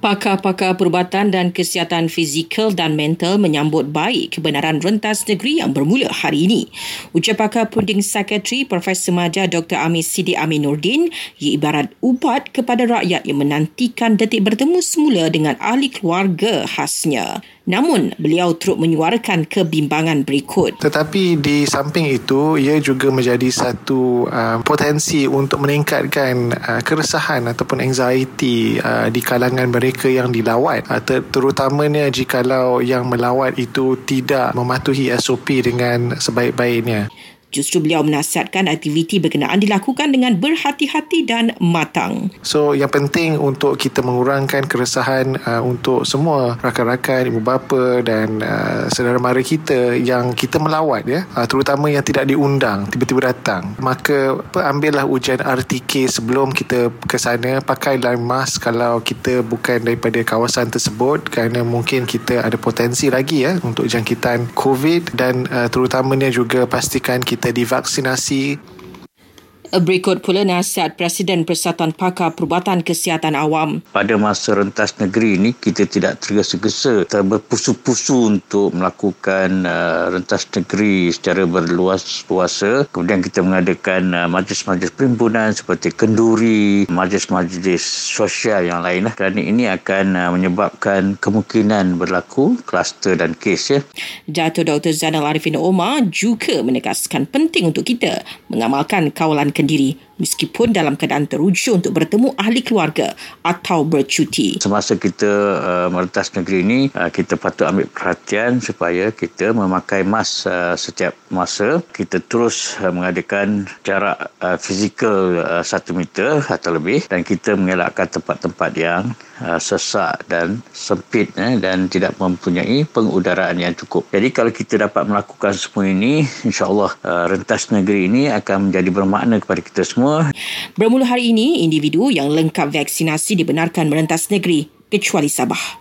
Pakar-pakar perubatan dan kesihatan fizikal dan mental menyambut baik kebenaran rentas negeri yang bermula hari ini. Ucap pakar Punding Sekretari Profesor Maja Dr. Amir Sidi Aminuddin ia ibarat ubat kepada rakyat yang menantikan detik bertemu semula dengan ahli keluarga khasnya. Namun, beliau turut menyuarakan kebimbangan berikut. Tetapi di samping itu, ia juga menjadi satu uh, potensi untuk meningkatkan uh, keresahan ataupun anxiety uh, di kalangan mereka yang dilawat. Ter- terutamanya jikalau yang melawat itu tidak mematuhi SOP dengan sebaik-baiknya. Justru beliau menasihatkan aktiviti berkenaan dilakukan dengan berhati-hati dan matang. So yang penting untuk kita mengurangkan keresahan uh, untuk semua rakan-rakan, ibu bapa dan uh, saudara mara kita yang kita melawat ya, uh, terutama yang tidak diundang tiba-tiba datang. Maka ambillah ujian RTK sebelum kita ke sana, pakailah mask kalau kita bukan daripada kawasan tersebut kerana mungkin kita ada potensi lagi ya untuk jangkitan COVID dan uh, terutamanya juga pastikan kita kita divaksinasi Berikut pula nasihat Presiden Persatuan Pakar Perubatan Kesihatan Awam. Pada masa rentas negeri ini, kita tidak tergesa-gesa berpusu-pusu untuk melakukan uh, rentas negeri secara berluas-luasa. Kemudian kita mengadakan uh, majlis-majlis perhimpunan seperti kenduri, majlis-majlis sosial yang lain. Lah. Kerana ini akan uh, menyebabkan kemungkinan berlaku kluster dan kes. Ya. Dato' Dr. Zainal Arifin Omar juga menegaskan penting untuk kita mengamalkan kawalan kendiri meskipun dalam keadaan teruja untuk bertemu ahli keluarga atau bercuti. Semasa kita uh, merentas negeri ini, uh, kita patut ambil perhatian supaya kita memakai mask uh, setiap masa. Kita terus uh, mengadakan jarak uh, fizikal uh, satu meter atau lebih dan kita mengelakkan tempat-tempat yang uh, sesak dan sempit eh, dan tidak mempunyai pengudaraan yang cukup. Jadi kalau kita dapat melakukan semua ini, insyaAllah uh, rentas negeri ini akan menjadi bermakna kepada kita semua. Bermula hari ini, individu yang lengkap vaksinasi dibenarkan merentas negeri kecuali Sabah.